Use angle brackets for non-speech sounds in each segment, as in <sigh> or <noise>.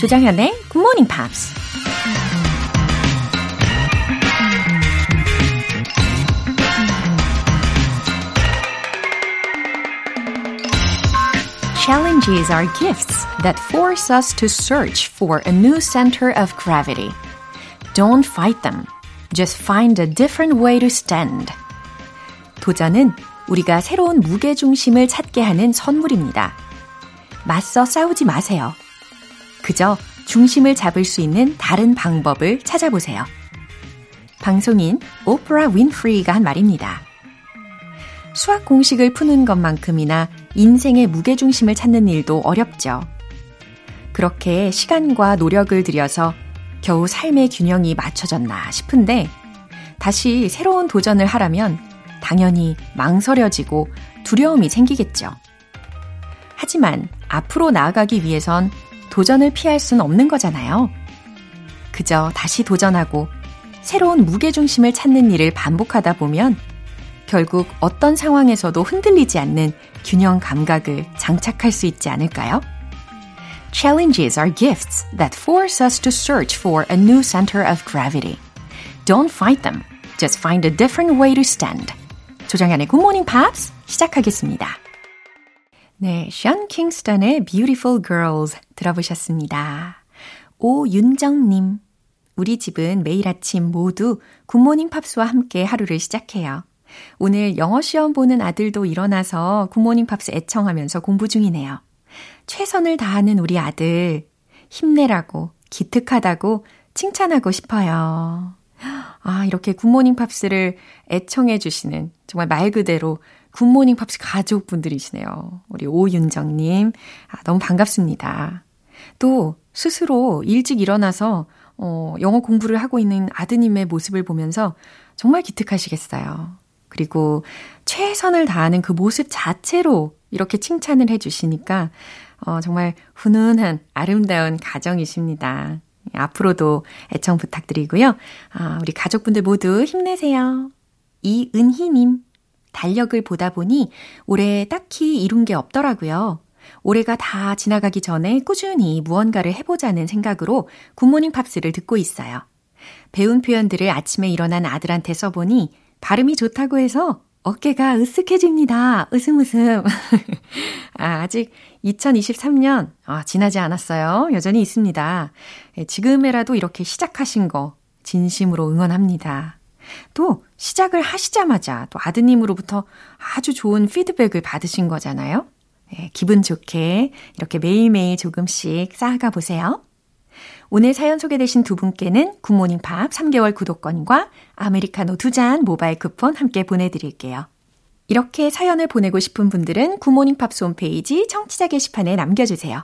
조장현의 Good Morning Pops. Challenges are gifts that force us to search for a new center of gravity. Don't fight them. Just find a different way to stand. 도전은 우리가 새로운 무게중심을 찾게 하는 선물입니다. 맞서 싸우지 마세요. 그저 중심을 잡을 수 있는 다른 방법을 찾아보세요. 방송인 오프라 윈프리가 한 말입니다. 수학 공식을 푸는 것만큼이나 인생의 무게중심을 찾는 일도 어렵죠. 그렇게 시간과 노력을 들여서 겨우 삶의 균형이 맞춰졌나 싶은데 다시 새로운 도전을 하라면 당연히 망설여지고 두려움이 생기겠죠. 하지만 앞으로 나아가기 위해선 도전을 피할 수는 없는 거잖아요. 그저 다시 도전하고 새로운 무게중심을 찾는 일을 반복하다 보면 결국 어떤 상황에서도 흔들리지 않는 균형 감각을 장착할 수 있지 않을까요? Challenges are gifts that force us to search for a new center of gravity. Don't fight them. Just find a different way to stand. 조정현의 Good Morning Pops 시작하겠습니다. 네, Sean Kingston의 Beautiful Girls 들어보셨습니다. 오윤정님, 우리 집은 매일 아침 모두 Good Morning Pops와 함께 하루를 시작해요. 오늘 영어 시험 보는 아들도 일어나서 Good Morning Pops 애청하면서 공부 중이네요. 최선을 다하는 우리 아들, 힘내라고, 기특하다고 칭찬하고 싶어요. 아, 이렇게 Good Morning Pops를 애청해 주시는 정말 말 그대로 Good Morning Pops 가족분들이시네요. 우리 오윤정님. 아, 너무 반갑습니다. 또 스스로 일찍 일어나서 어, 영어 공부를 하고 있는 아드님의 모습을 보면서 정말 기특하시겠어요. 그리고 최선을 다하는 그 모습 자체로 이렇게 칭찬을 해주시니까 어, 정말 훈훈한 아름다운 가정이십니다. 앞으로도 애청 부탁드리고요. 아, 우리 가족분들 모두 힘내세요. 이은희님, 달력을 보다 보니 올해 딱히 이룬 게 없더라고요. 올해가 다 지나가기 전에 꾸준히 무언가를 해보자는 생각으로 굿모닝 팝스를 듣고 있어요. 배운 표현들을 아침에 일어난 아들한테 써보니 발음이 좋다고 해서 어깨가 으쓱해집니다. 웃음 웃음. <laughs> 아, 아직 2023년 아, 지나지 않았어요. 여전히 있습니다. 예, 지금에라도 이렇게 시작하신 거 진심으로 응원합니다. 또 시작을 하시자마자 또 아드님으로부터 아주 좋은 피드백을 받으신 거잖아요. 예, 기분 좋게 이렇게 매일매일 조금씩 쌓아가 보세요. 오늘 사연 소개되신 두 분께는 굿모닝 팝 3개월 구독권과 아메리카노 두 잔 모바일 쿠폰 함께 보내드릴게요. 이렇게 사연을 보내고 싶은 분들은 Good Morning Pops 홈페이지 청취자 게시판에 남겨주세요.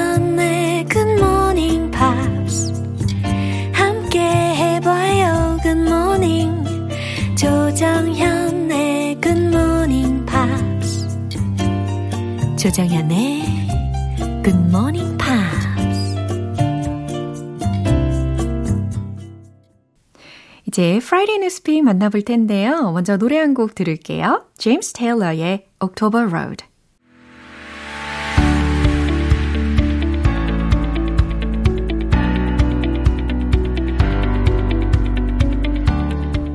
조정현의 굿모닝 팝스 이제 프라이데이 뉴스픽 만나볼 텐데요. 먼저 노래 한 곡 들을게요. 제임스 테일러의 October Road.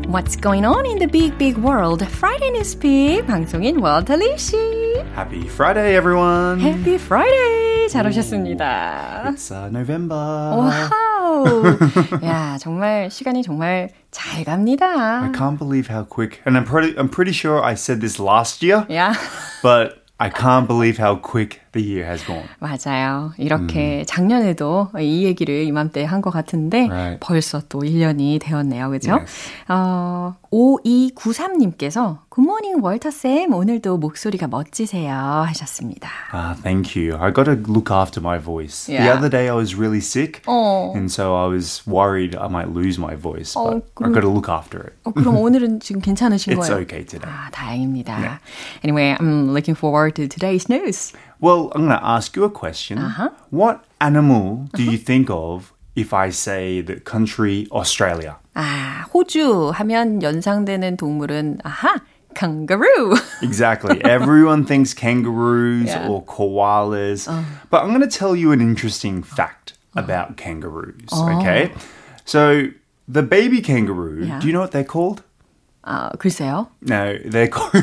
What's going on in the big, big world? Friday Newspeak 방송인 월터리 씨. Happy Friday, everyone. Happy Friday. 잘 오셨습니다. It's uh, November. 와우. <laughs> 야, 정말 시간이 정말 잘 갑니다. I can't believe how quick. And I'm pretty I'm pretty sure I said this last year. Yeah. But I can't believe how quick the year has gone. 맞아요. 이렇게 작년에도 이 얘기를 이맘때 한 것 같은데 Right. 벌써 또 1년이 되었네요. 그죠? Yes. 어, 5293님께서 굿모닝 월터쌤 오늘도 목소리가 멋지세요 하셨습니다. Ah, thank you. I got to look after my voice. The Yeah. other day I was really sick, 어. and so I was worried I might lose my voice, Oh, but I've got to look after it. 어, 그럼 오늘은 지금 괜찮으신 It's 거예요? okay today. 아, 다행입니다. Anyway, I'm looking forward to today's news. Well, I'm going to ask you a question. Uh-huh. What animal do you think of if I say the country Australia? 아, 호주 하면 연상되는 동물은 아하, kangaroo. <laughs> Exactly. Everyone thinks kangaroos Yeah. or koalas. But I'm going to tell you an interesting fact about kangaroos. Okay. So the baby kangaroo, Yeah. do you know what they're called? 아, 글쎄요. No, they're called, <laughs>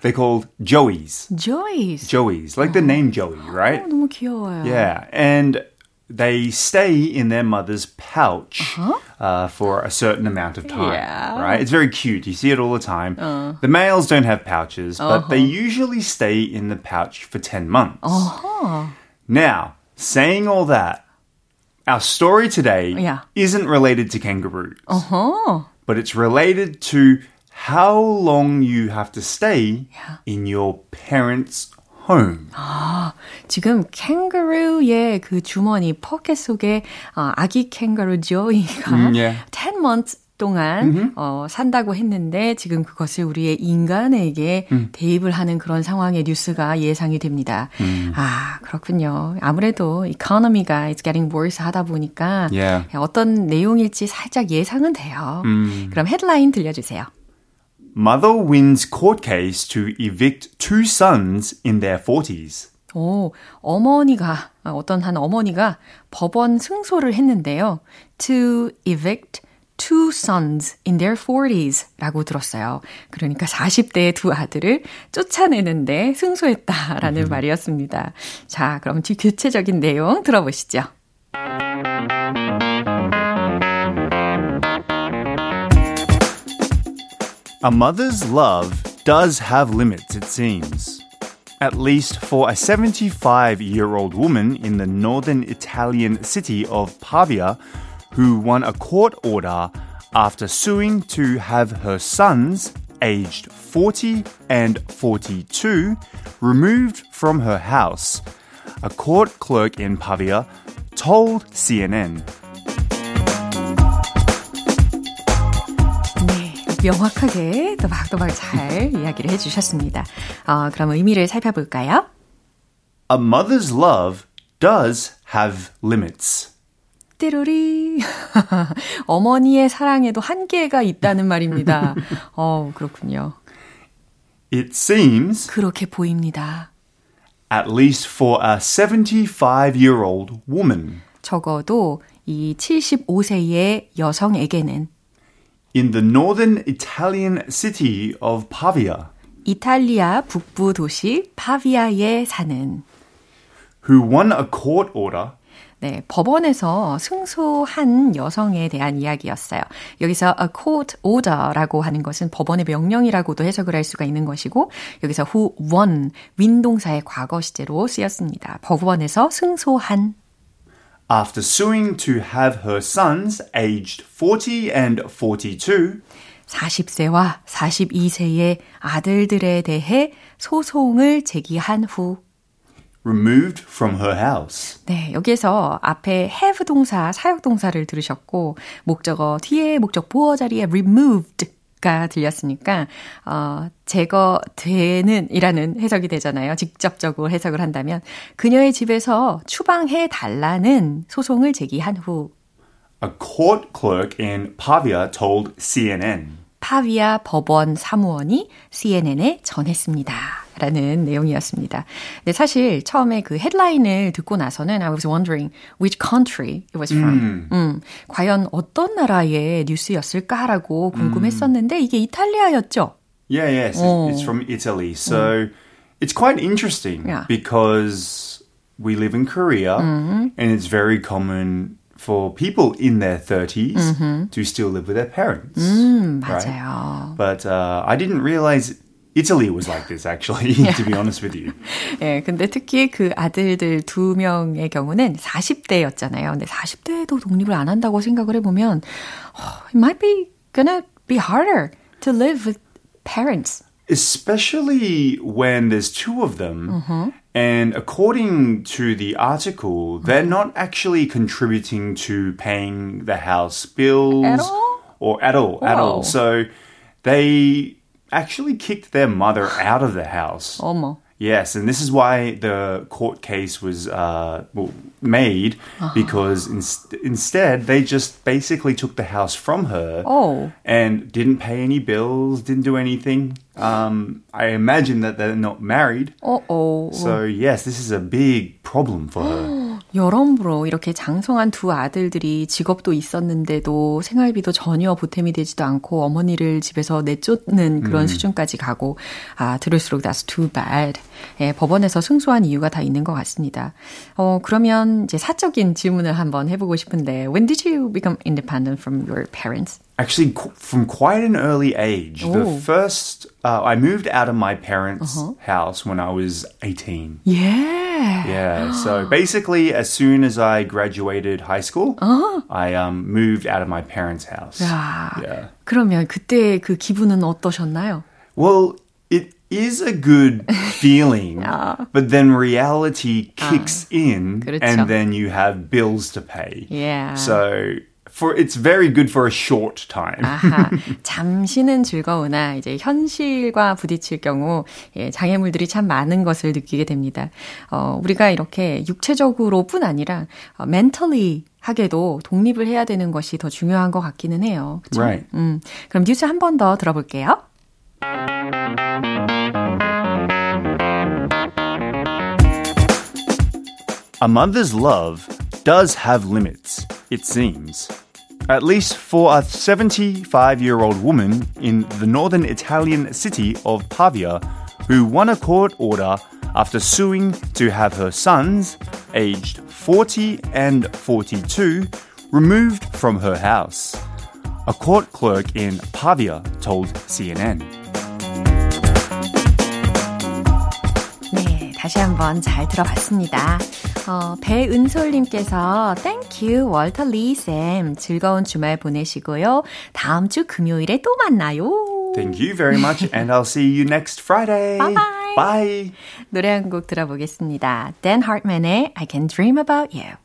they're called joeys. Joyce. Joeys, like the name Joey, right? 어, 너무 귀여워요. Yeah, and they stay in their mother's pouch uh for a certain amount of time. Yeah. Right? It's very cute. You see it all the time. The males don't have pouches, but they usually stay in the pouch for 10 months. Now, saying all that, our story today Yeah. isn't related to kangaroos, 어허. but it's related to how long you have to stay in your parents' home. 지금 캥거루의 그 주머니 포켓 속에 어, 아기 캥거루 조이가 음, 예. 10 months 동안 어, 산다고 했는데 지금 그것을 우리의 인간에게 음. 대입을 하는 그런 상황의 뉴스가 예상이 됩니다. 음. 아 그렇군요. 아무래도 economy가 it's getting worse 하다 보니까 Yeah. 어떤 내용일지 살짝 예상은 돼요. 음. 그럼 헤드라인 들려주세요. Mother wins court case to evict two sons in their 40s. 오, 어머니가, 아, 어떤 한 어머니가 법원 승소를 했는데요. To evict two sons in their 40s 라고 들었어요. 그러니까 40대의 두 아들을 쫓아내는데 승소했다라는 말이었습니다. 자, 그럼 뒤 구체적인 내용 들어보시죠. A mother's love does have limits, it seems. At least for a 75 year old woman in the northern Italian city of Pavia who won a court order after suing to have her sons, aged 40 and 42, removed from her house. A court clerk in Pavia told CNN. 네, 명확하게 또박또박 잘 <laughs> 이야기를 해주셨습니다. 어, 그럼 의미를 살펴볼까요? A mother's love does have limits. 띠로리. 어머니의 사랑에도 한계가 있다는 말입니다. 어, 그렇군요. It seems, 그렇게 보입니다. at least for a 75 year old woman 적어도 이 75세의 여성에게는 in the northern Italian city of Pavia 이탈리아 북부 도시 파비아에 사는 who won a court order 네, 법원에서 승소한 여성에 대한 이야기였어요. 여기서 a court order라고 하는 것은 법원의 명령이라고도 해석을 할 수가 있는 것이고 여기서 who won 윈동사의 과거 시제로 쓰였습니다. 법원에서 승소한 after suing to have her sons aged 40 and 42 40세와 42세의 아들들에 대해 소송을 제기한 후 removed from her house. 네, 여기에서 앞에 have 동사, 사역 동사를 들으셨고 목적어 뒤에 목적 보어 자리에 removed 가 들렸으니까 어 제거되는 이라는 해석이 되잖아요. 직접적으로 해석을 한다면 그녀의 집에서 추방해 달라는 소송을 제기한 후 A court clerk in Pavia told CNN. 파비아 법원 사무원이 CNN에 전했습니다. 라는 내용이었습니다. 근데 사실 처음에 그 헤드라인을 듣고 나서는 I was wondering which country it was from. 음, 과연 어떤 나라의 뉴스였을까라고 궁금했었는데 이게 이탈리아였죠? Yeah, yes, Oh. it's, from Italy. So it's quite interesting Yeah. because we live in Korea and it's very common for people in their 30s to still live with their parents. 음, right? 맞아요. But uh, I didn't realize Italy was like this, actually, <laughs> to be honest with you. 예, 근데 특히 그 아들들 두 명의 경우는 40대였잖아요. 근데 40대에도 독립을 안 한다고 생각을 해보면, it might be gonna be harder to live with parents. Especially when there's two of them. And according to the article, they're not actually contributing to paying the house bills. At all? Or at all, at Whoa. all. So they actually kicked their mother out of the house. <sighs> 어머. Yes, and this is why the court case was uh, well, made uh-huh. because in- instead they just basically took the house from her oh. and didn't pay any bills, didn't do anything. Um, I imagine that they're not married. Oh. So yes, this is a big problem for her. <gasps> <gasps> <gasps> 여러모로 이렇게 장성한 두 아들들이 직업도 있었는데도 생활비도 전혀 보탬이 되지도 않고 어머니를 집에서 내쫓는 그런 수준까지 가고 아 들을수록 that's too bad. 예, 법원에서 승소한 이유가 다 있는 것 같습니다. 어 그러면 이제 사적인 질문을 한번 해보고 싶은데 When did you become independent from your parents? Actually, qu- from quite an early age. The Oh. first, uh, I moved out of my parents' house when I was 18. Yeah. Yeah. <gasps> So basically, as soon as I graduated high school, I um, moved out of my parents' house. 야, Yeah. 그러면 그때 그 기분은 어떠셨나요? Well, it is a good <laughs> feeling, but then reality kicks in, 그렇죠. and then you have bills to pay. Yeah. So for it's very good for a short time. 아하, 잠시는 즐거우나 이제 현실과 부딪힐 경우 예, 장애물들이 참 많은 것을 느끼게 됩니다. 어, 우리가 이렇게 육체적으로뿐 아니라 어, mentally 하게도 독립을 해야 되는 것이 더 중요한 것 같기는 해요. 그쵸? Right. 음, 그럼 뉴스 한 번 더 들어볼게요. A mother's love does have limits, it seems. At least for a 75 year old woman in the northern Italian city of Pavia who won a court order after suing to have her sons, aged 40 and 42, removed from her house. A court clerk in Pavia told CNN. 네, 다시 한번 잘 들어봤습니다. 어, 배은솔님께서 Thank you, 월터 리쌤. 즐거운 주말 보내시고요. 다음 주 금요일에 또 만나요. Thank you very much, and I'll see you next Friday. Bye-bye. Bye. 노래 한 곡 들어보겠습니다. Dan Hartman의 I Can Dream About You.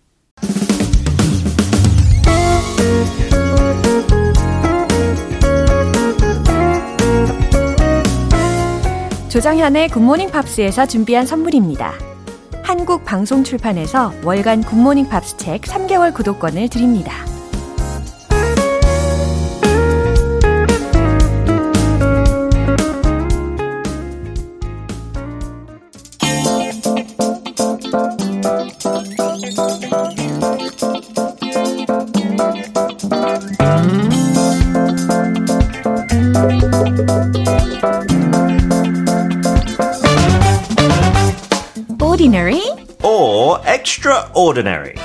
조정현의 Good Morning Pops에서 준비한 선물입니다. 한국 방송 출판에서 월간 Good Morning Pops 책 3개월 구독권을 드립니다. Ordinary or extraordinary.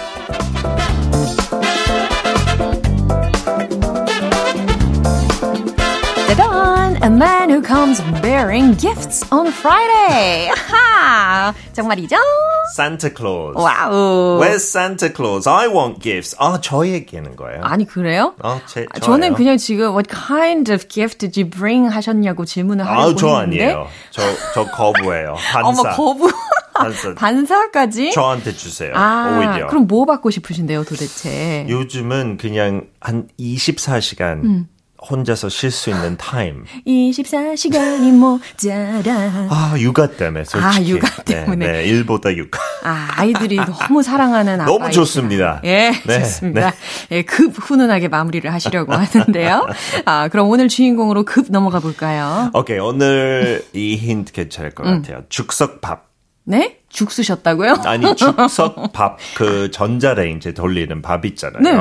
짜잔! A man who comes bearing gifts on Friday. 하! 정말이죠? Santa Claus. 와우. Where's Santa Claus? I want gifts. 아, 저 얘기하는 거예요. 아니 그래요? 어, 제, 아, 저는 저예요. 그냥 지금 what kind of gift did you bring 하셨냐고 질문을 하려고 아, 저 했는데 아니에요. 저, 저 거부예요. <laughs> 반사. 어머 거부 반사. 반사까지? 저한테 주세요. 아, 오히려. 그럼 뭐 받고 싶으신데요, 도대체? 요즘은 그냥 한 24시간 음. 혼자서 쉴 수 있는 타임. 24시간이 모자라. 아, 육아 때문에 솔직히. 아, 육아 때문에. 네, 네, 일보다 육아. 아, 아이들이 너무 사랑하는 아빠. <laughs> 너무 좋습니다. 예, 네, 좋습니다. 예, 급 훈훈하게 마무리를 하시려고 하는데요. 아, 그럼 오늘 주인공으로 급 넘어가 볼까요? 오케이, 오늘 이 힌트 괜찮을 것 음. 같아요. 죽석밥. 네? 죽 쓰셨다고요? 아니, 죽석밥, <laughs> 그 전자레인지 돌리는 밥 있잖아요. 네.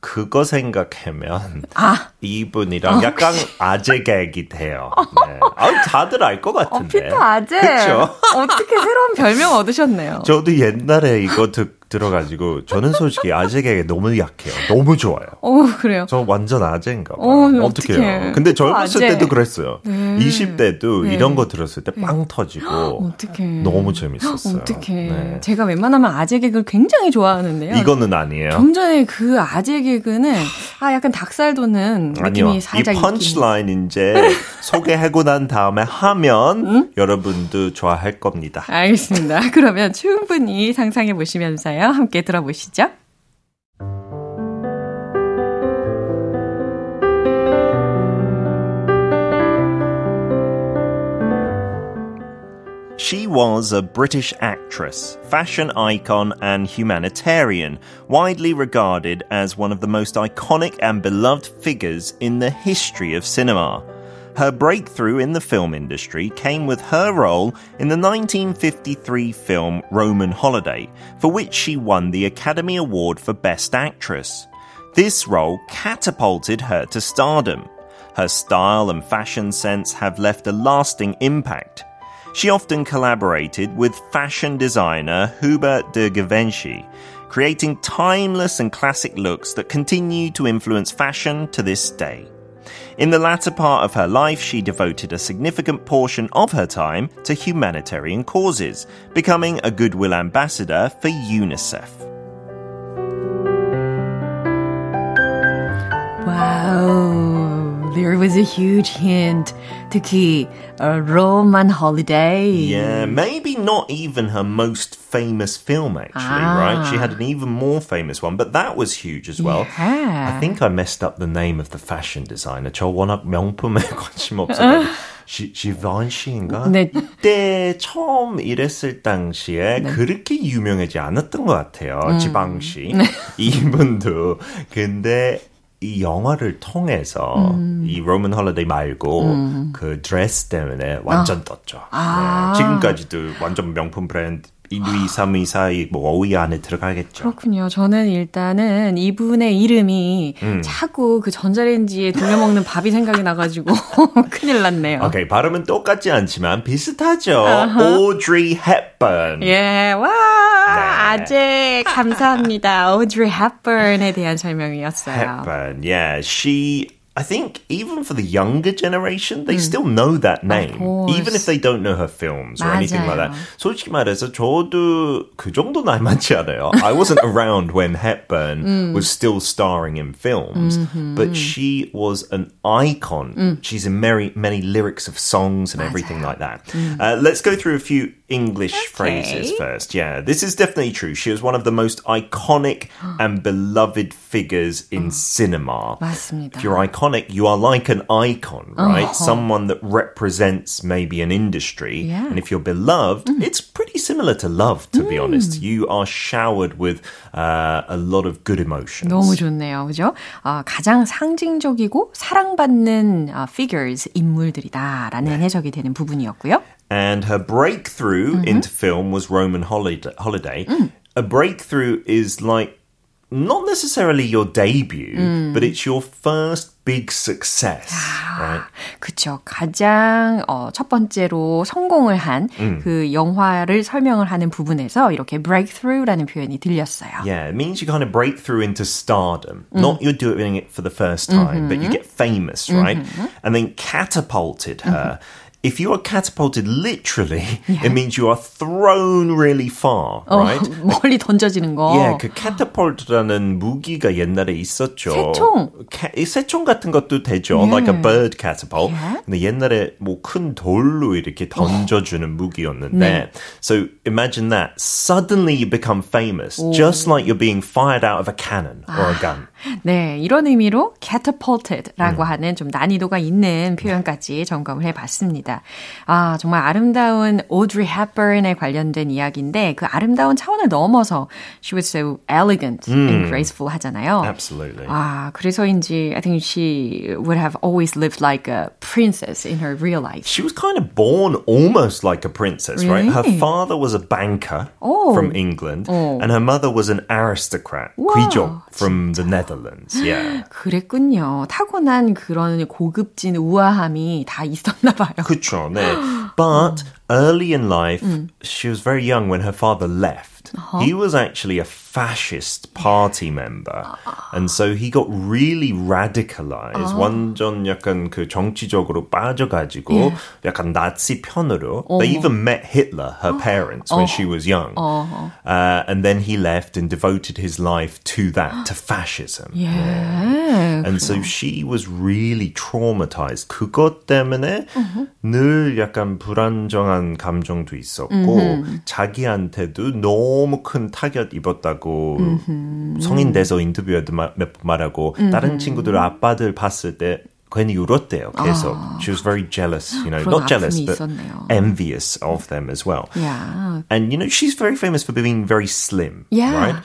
그거 생각하면 아. 이분이랑 약간 아재 개기 돼요. 네. 아, 다들 알것 어, 같은데. 피터 아재. 그쵸? 어떻게 새로운 별명 얻으셨네요. 저도 옛날에 이거 듣, 들어가지고 저는 솔직히 아재 개그 너무 약해요. 너무 좋아요. 어, 그래요. 저 완전 아재인가 봐요. 어, 어떻게 어떡해. 해요? 근데 젊었을 아재. 때도 그랬어요. 20대도 네. 이런 거 들었을 때빵 터지고 어떡해. 너무 재밌었어요. 어떡해. 네. 제가 웬만하면 아재 개그를 굉장히 좋아하는데요. 이거는 아니에요. 좀 전에 그 아재 개그는 아 약간 닭살 아니요. 느낌이 이 살짝 있긴 펀치라인 이제 <laughs> 소개하고 난 다음에 하면 여러분도 좋아할 겁니다. 알겠습니다. <laughs> 그러면 충분히 상상해 보시면서 요. 함께 들어보시죠. She was a British actress, fashion icon, and humanitarian, widely regarded as one of the most iconic and beloved figures in the history of cinema. Her breakthrough in the film industry came with her role in the 1953 film Roman Holiday, for which she won the Academy Award for Best Actress. This role catapulted her to stardom. Her style and fashion sense have left a lasting impact. She often collaborated with fashion designer Hubert de Givenchy, creating timeless and classic looks that continue to influence fashion to this day. In the latter part of her life, she devoted a significant portion of her time to humanitarian causes, becoming a goodwill ambassador for UNICEF. Wow, there was a huge hint. 특히 a Roman holiday. Yeah, maybe not even her most famous film, actually, right? She had an even more famous one, but that was huge as well. Yeah. I think I messed up the name of the fashion designer. 저 워낙 명품에 관심 없어가지고. 지, 지반시인가? 네. 그때 처음 일했을 당시에 그렇게 유명하지 않았던 것 같아요. 지방시. 이분도. 근데 이 영화를 통해서 이 Roman Holiday 말고 그 드레스 때문에 완전 떴죠. 네, 지금까지도 완전 명품 브랜드 1, 2, 3, 2, 4, 뭐 5위 안에 들어가겠죠. 그렇군요. 저는 일단은 이분의 이름이 음. 자꾸 그 전자레인지에 돌려먹는 <laughs> 밥이 생각이 나가지고 <laughs> 큰일 났네요. 오케이, 발음은 똑같지 않지만 비슷하죠. Audrey Hepburn. 예, 와, 아재 감사합니다. Audrey Hepburn에 대한 설명이었어요. Hepburn, yeah. She, I think, even for the younger generation, they still know that name. course. Even if they don't know her films or anything like that. 맞아요. 솔직히 말해서 저도 그 정도 나이 많지 않아요. I wasn't <laughs> around when Hepburn was still starring in films, but she was an icon. She's in many, many lyrics of songs and everything like that. Uh, let's go through a few English phrases first. Yeah, this is definitely true. She was one of the most iconic <gasps> and beloved figures in cinema. 맞습니다. If you're iconic, you are like an icon, right? Someone that represents maybe an industry. Yeah. And if you're beloved, it's pretty similar to love, to be honest. You are showered with uh, a lot of good emotions. 너무 좋네요. 그죠? 아, 가장 상징적이고 사랑받는 아, figures, 인물들이다라는 해석이 되는 부분이었고요. And her breakthrough into film was Roman Holiday. Holiday. A breakthrough is like not necessarily your debut, but it's your first big success, right? 그쵸. 가장 어, 첫 번째로 성공을 한 그 영화를 설명을 하는 부분에서 이렇게 breakthrough라는 표현이 들렸어요. Yeah, it means you kind of break through into stardom. Not you're doing it for the first time, but you get famous, right? And then catapulted her. If you are catapulted literally, it means you are thrown really far, right? 어, 멀리 던져지는 거. Yeah, 그 catapult라는 무기가 옛날에 있었죠. 새총. 이 새총 같은 것도 되죠. Like a bird catapult. 근데 옛날에 뭐 큰 돌로 이렇게 던져주는 무기였는데. So imagine that. Suddenly you become famous. Just like you're being fired out of a cannon or a gun. 네, 이런 의미로 catapulted라고 하는 좀 난이도가 있는 표현까지 점검을 해봤습니다. 아, 정말 아름다운 Audrey Hepburn에 관련된 이야기인데 그 아름다운 차원을 넘어서 she was so elegant and graceful 하잖아요. Absolutely. 아, 그래서인지 I think she would have always lived like a princess in her real life. She was kind of born almost like a princess, right? Her Really? father was a banker Oh. from England, and her mother was an aristocrat, 귀족 from the Netherlands. Yeah. 그랬 군요. 타고난 그런 고급진 우아함이 다 있었나 봐요. 그쵸, 네. <gasps> But early in life, she was very young when her father left. lived. He was actually a fascist party member. And so he got really radicalized. 완전 약간 그 정치적으로 빠져가지고 약간 나치 편으로. They even met Hitler, her parents, when she was young. Uh, and then he left and devoted his life to that, to fascism. <gasps> 예. And so she was really traumatized. 그것 때문에 늘 약간 불안정한 감정도 있었고 자기한테도 너무 큰 타격 입었다고 성인 돼서 인터뷰에도 몇 번 말하고 다른 친구들 아빠들 봤을 때 괜히 울었대요. 계속. She was very jealous, you know, not jealous, but 있었네요. envious of them as well. Yeah. And you know, she's very famous for being very slim, Yeah. right?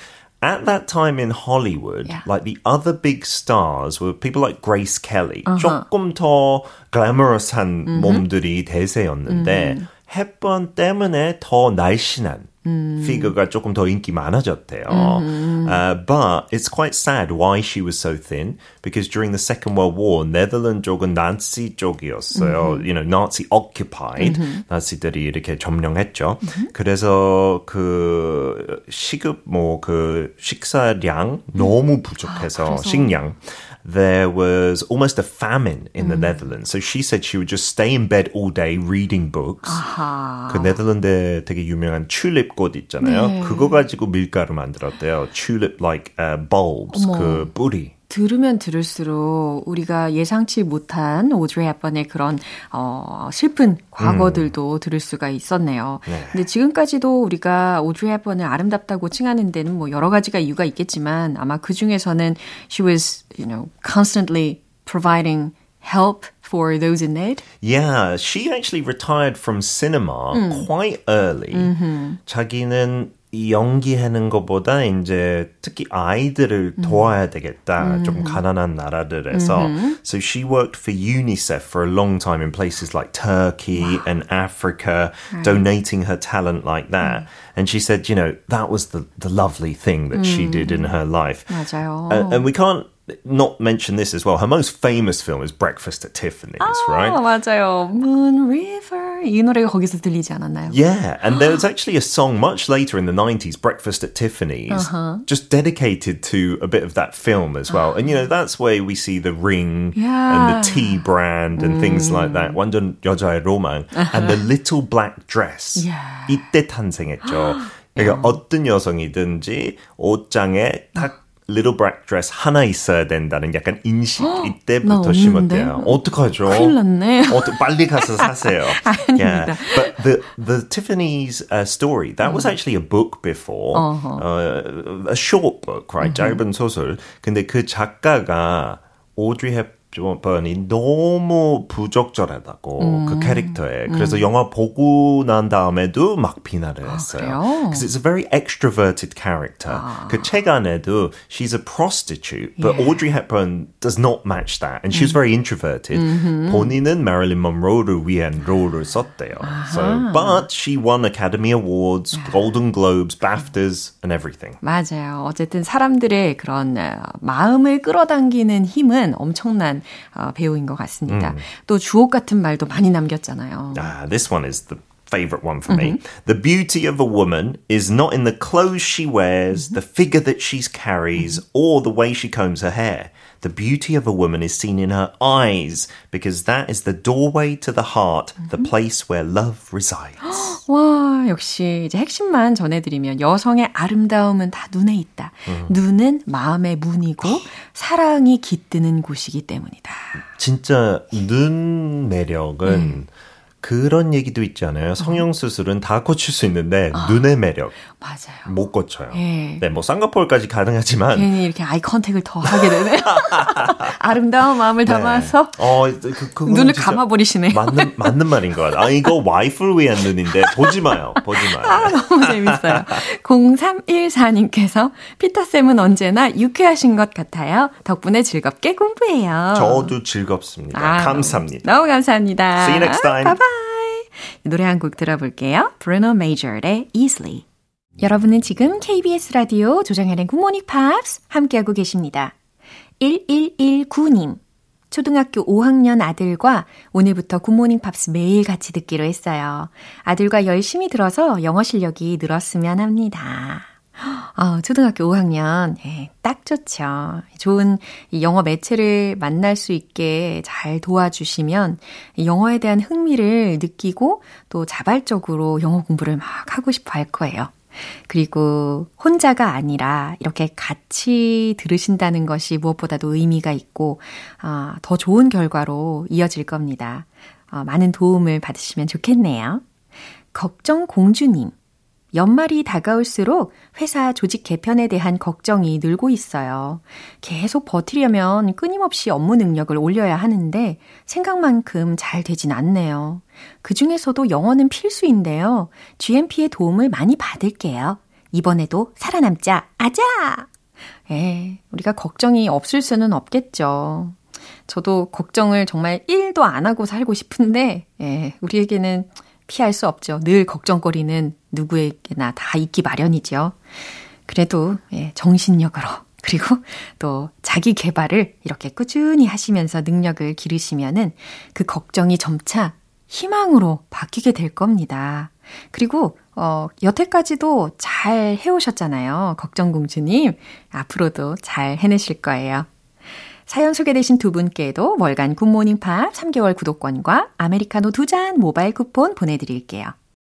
At that time in Hollywood, Yeah. like the other big stars were people like Grace Kelly. Uh-huh. 조금 더 glamorous한 Mm-hmm. 몸들이 대세였는데 햇번 때문에 더 날씬한 Mm. 피규어가 조금 더 인기 많아졌대요. Mm-hmm. Uh, but it's quite sad why she was so thin because during the Second World War, 네덜란드 쪽은 나치 쪽이었어요. Mm-hmm. You know, Nazi occupied. 나치들이 이렇게 점령했죠. 그래서 그 시급 뭐 그 식사량 너무 부족해서 식량. There was almost a famine in the Netherlands. So she said she would just stay in bed all day reading books. 그 네덜란드에 되게 유명한 튤립꽃 있잖아요. 그거 가지고 밀가루 만들었대요. Tulip like uh, bulbs, 그 뿌리. 들으면 들을수록 우리가 예상치 못한 오드리 헵번의 그런 어, 슬픈 과거들도 들을 수가 있었네요. 네. 근데 지금까지도 우리가 오드리 헵번을 아름답다고 칭하는 데는 뭐 여러 가지가 이유가 있겠지만 아마 그 중에서는 she was, you know, constantly providing help for those in need. Yeah, she actually retired from cinema quite early. 자기는 이 연기하는 것보다 이제 특히 아이들을 도와야 되겠다. 좀 가난한 나라들에서. So she worked for UNICEF for a long time in places like Turkey and Africa, donating her talent like that. And she said, you know, that was the, the lovely thing that she did in her life. 맞아요. Uh, and we can't not mention this as well. Her most famous film is Breakfast at Tiffany's, right? 아, 맞아요. Moon River. 이 노래가 거기서 들리지 않았나요? Yeah, and there was <gasps> actually a song much later in the 90s, Breakfast at Tiffany's, just dedicated to a bit of that film as well. And you know, that's where we see the ring and Yeah. the tea brand and things like that. 완전 여자의 로망. And the little black dress. Yeah. 이때 탄생했죠. 그러니까 <gasps> 어떤 여성이든지 옷장에 딱 little black dress 하나 있어야 된다는 약간 인식 나 이때부터? 심었대요. 어떡하죠? 큰일 났네. 어떡- 빨리 가서 사세요. 아닙니다. But the the Tiffany's uh, story that was actually a book before, uh, a short book, right? 짧은 소설. 근데 그 작가가 오드리 헵 번이 너무 부적절하다고 그 캐릭터에. 그래서 영화 보고 난 다음에도 막 비난을 했어요. 그래요? Because it's a very extroverted character. 그책 안에도 she's a prostitute, but Audrey Hepburn does not match that, and she was very introverted. 본인은 Marilyn Monroe를 위한 롤을 썼대요. So, but she won Academy Awards, Golden Globes, BAFTAs, and everything. 맞아요. 어쨌든 사람들의 그런 어, 마음을 끌어당기는 힘은 엄청난 어, 배우인 것 같습니다. 또 주옥 같은 말도 많이 남겼잖아요. Ah, this one is the favorite one for me. The beauty of a woman is not in the clothes she wears, the figure that she carries, or the way she combs her hair. The beauty of a woman is seen in her eyes, because that is the doorway to the heart, the place where love resides. 와, 역시 이제 핵심만 전해드리면 여성의 아름다움은 다 눈에 있다. 눈은 마음의 문이고 사랑이 깃드는 곳이기 때문이다. 진짜 눈 매력은 그런 얘기도 있잖아요. 성형 수술은 다 고칠 수 있는데 눈의 매력 맞아요. 못 고쳐요. 예. 네, 뭐 쌍꺼풀까지 가능하지만 괜히 이렇게 아이 컨택을 더 하게 되네. <laughs> 아름다운 마음을 담아서 어, 그, 눈을 진짜 감아 버리시네요. 맞는, 맞는 말인 것 같아요. 아, 이거 와이프를 위한 눈인데, 보지 마요. 보지 마요. 아, 너무 재밌어요. 0314님께서 피터 쌤은 언제나 유쾌하신 것 같아요. 덕분에 즐겁게 공부해요. 저도 즐겁습니다. 아, 감사합니다. 너무 감사합니다. See you next time. Bye-bye. 노래 한 곡 들어볼게요. Bruno Major의 Easily. 여러분은 지금 KBS 라디오 조정현의 Good Morning Pops 함께하고 계십니다. 1119님. 초등학교 5학년 아들과 오늘부터 Good Morning Pops 매일 같이 듣기로 했어요. 아들과 열심히 들어서 영어 실력이 늘었으면 합니다. 아, 초등학교 5학년. 예, 딱 좋죠. 좋은 영어 매체를 만날 수 있게 잘 도와주시면 영어에 대한 흥미를 느끼고 또 자발적으로 영어 공부를 막 하고 싶어 할 거예요. 그리고 혼자가 아니라 이렇게 같이 들으신다는 것이 무엇보다도 의미가 있고, 아, 더 좋은 결과로 이어질 겁니다. 아, 많은 도움을 받으시면 좋겠네요. 걱정 공주님. 연말이 다가올수록 회사 조직 개편에 대한 걱정이 늘고 있어요. 계속 버티려면 끊임없이 업무 능력을 올려야 하는데 생각만큼 잘 되진 않네요. 그 중에서도 영어는 필수인데요. GMP의 도움을 많이 받을게요. 이번에도 살아남자, 아자! 예, 우리가 걱정이 없을 수는 없겠죠. 저도 걱정을 정말 1도 안 하고 살고 싶은데, 예, 우리에게는 피할 수 없죠. 늘 걱정거리는 누구에게나 다 있기 마련이죠. 그래도 예, 정신력으로 <laughs> 그리고 또 자기 개발을 이렇게 꾸준히 하시면서 능력을 기르시면은 그 걱정이 점차 희망으로 바뀌게 될 겁니다. 그리고 어, 여태까지도 잘 해오셨잖아요. 걱정공주님. 앞으로도 잘 해내실 거예요. 사연 소개되신 두 분께도 월간 굿모닝 팝 3개월 구독권과 아메리카노 두 잔 모바일 쿠폰 보내드릴게요.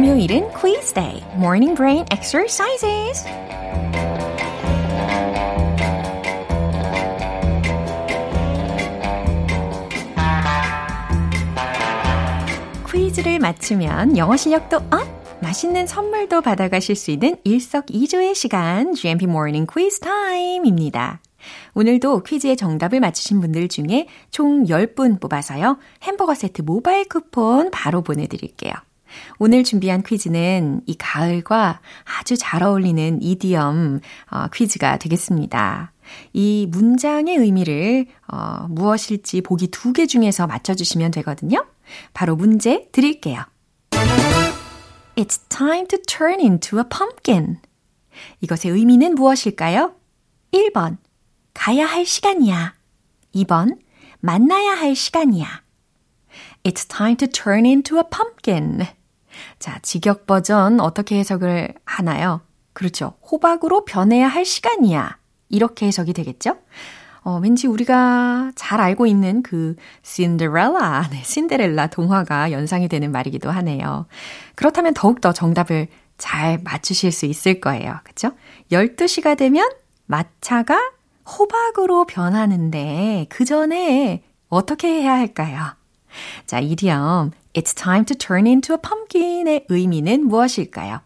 금요일은 quiz day, morning brain exercises. 퀴즈를 맞추면 영어 실력도 업! 맛있는 선물도 받아가실 수 있는 일석이조의 시간, GMP Morning Quiz Time입니다. 오늘도 퀴즈의 정답을 맞추신 분들 중에 총 10분 뽑아서요. 햄버거 세트 모바일 쿠폰 바로 보내드릴게요. 오늘 준비한 퀴즈는 이 가을과 아주 잘 어울리는 이디엄 어, 퀴즈가 되겠습니다. 이 문장의 의미를 어, 무엇일지 보기 두 개 중에서 맞춰주시면 되거든요. 바로 문제 드릴게요. It's time to turn into a pumpkin. 이것의 의미는 무엇일까요? 1번, 가야 할 시간이야. 2번, 만나야 할 시간이야. It's time to turn into a pumpkin. 자, 직역 버전 어떻게 해석을 하나요? 그렇죠. 호박으로 변해야 할 시간이야. 이렇게 해석이 되겠죠? 어, 왠지 우리가 잘 알고 있는 그 신데렐라, <laughs> 네, 신데렐라 동화가 연상이 되는 말이기도 하네요. 그렇다면 더욱더 정답을 잘 맞추실 수 있을 거예요. 그쵸? 12시가 되면 마차가 호박으로 변하는데 그 전에 어떻게 해야 할까요? 자, 이디엄 It's time to turn into a pumpkin의 의미는 무엇일까요?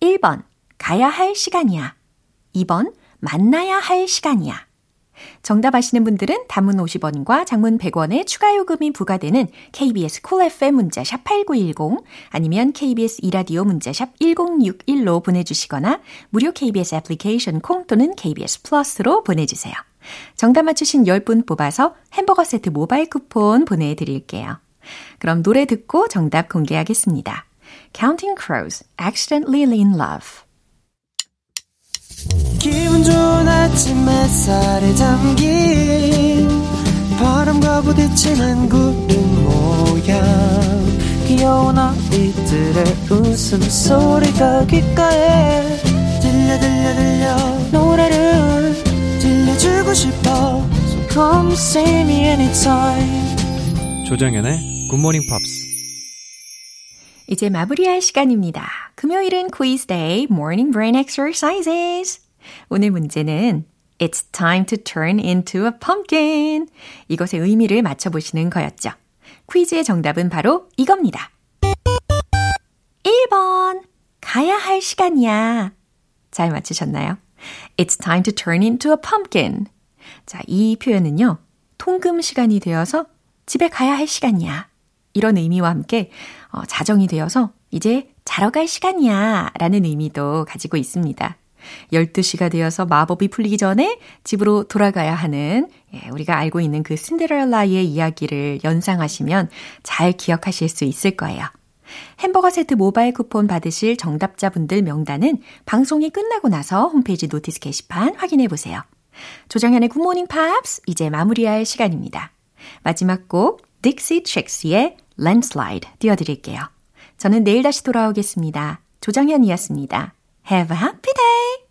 1번 가야 할 시간이야. 2번 만나야 할 시간이야. 정답 아시는 분들은 단문 50원과 장문 100원의 추가 요금이 부과되는 KBS 콜 cool FM 문자샵 8910 아니면 KBS 이라디오 문자샵 1061로 보내주시거나 무료 KBS 애플리케이션 콩 또는 KBS 플러스로 보내주세요. 정답 맞추신 10분 뽑아서 햄버거 세트 모바일 쿠폰 보내드릴게요. 그럼 노래 듣고 정답 공개하겠습니다. Counting Crows, Accidentally in Love. 기분 좋은 아침 햇살에 담긴 바람과 부딪히는 구름 모양. 귀여운 아이들의 웃음소리가 귓가에 들려 들려 들려. 노래를 들려주고 싶어. So come see me anytime. 조정연의 굿모닝 팝스 이제 마무리할 시간입니다. 금요일은 quiz day, morning brain exercises. 오늘 문제는 It's time to turn into a pumpkin. 이것의 의미를 맞춰보시는 거였죠. 퀴즈의 정답은 바로 이겁니다. 1번. 가야 할 시간이야. 잘 맞추셨나요? It's time to turn into a pumpkin. 자, 이 표현은요. 통금 시간이 되어서 집에 가야 할 시간이야. 이런 의미와 함께 어, 자정이 되어서 이제 자러 갈 시간이야 라는 의미도 가지고 있습니다. 12시가 되어서 마법이 풀리기 전에 집으로 돌아가야 하는 예, 우리가 알고 있는 그 신데렐라의 이야기를 연상하시면 잘 기억하실 수 있을 거예요. 햄버거 세트 모바일 쿠폰 받으실 정답자분들 명단은 방송이 끝나고 나서 홈페이지 notice 게시판 확인해 보세요. 조정현의 굿모닝 팝스 이제 마무리할 시간입니다. 마지막 곡 딕시 트랙스의 Landslide 띄워드릴게요. 저는 내일 다시 돌아오겠습니다. 조정현이었습니다. Have a happy day!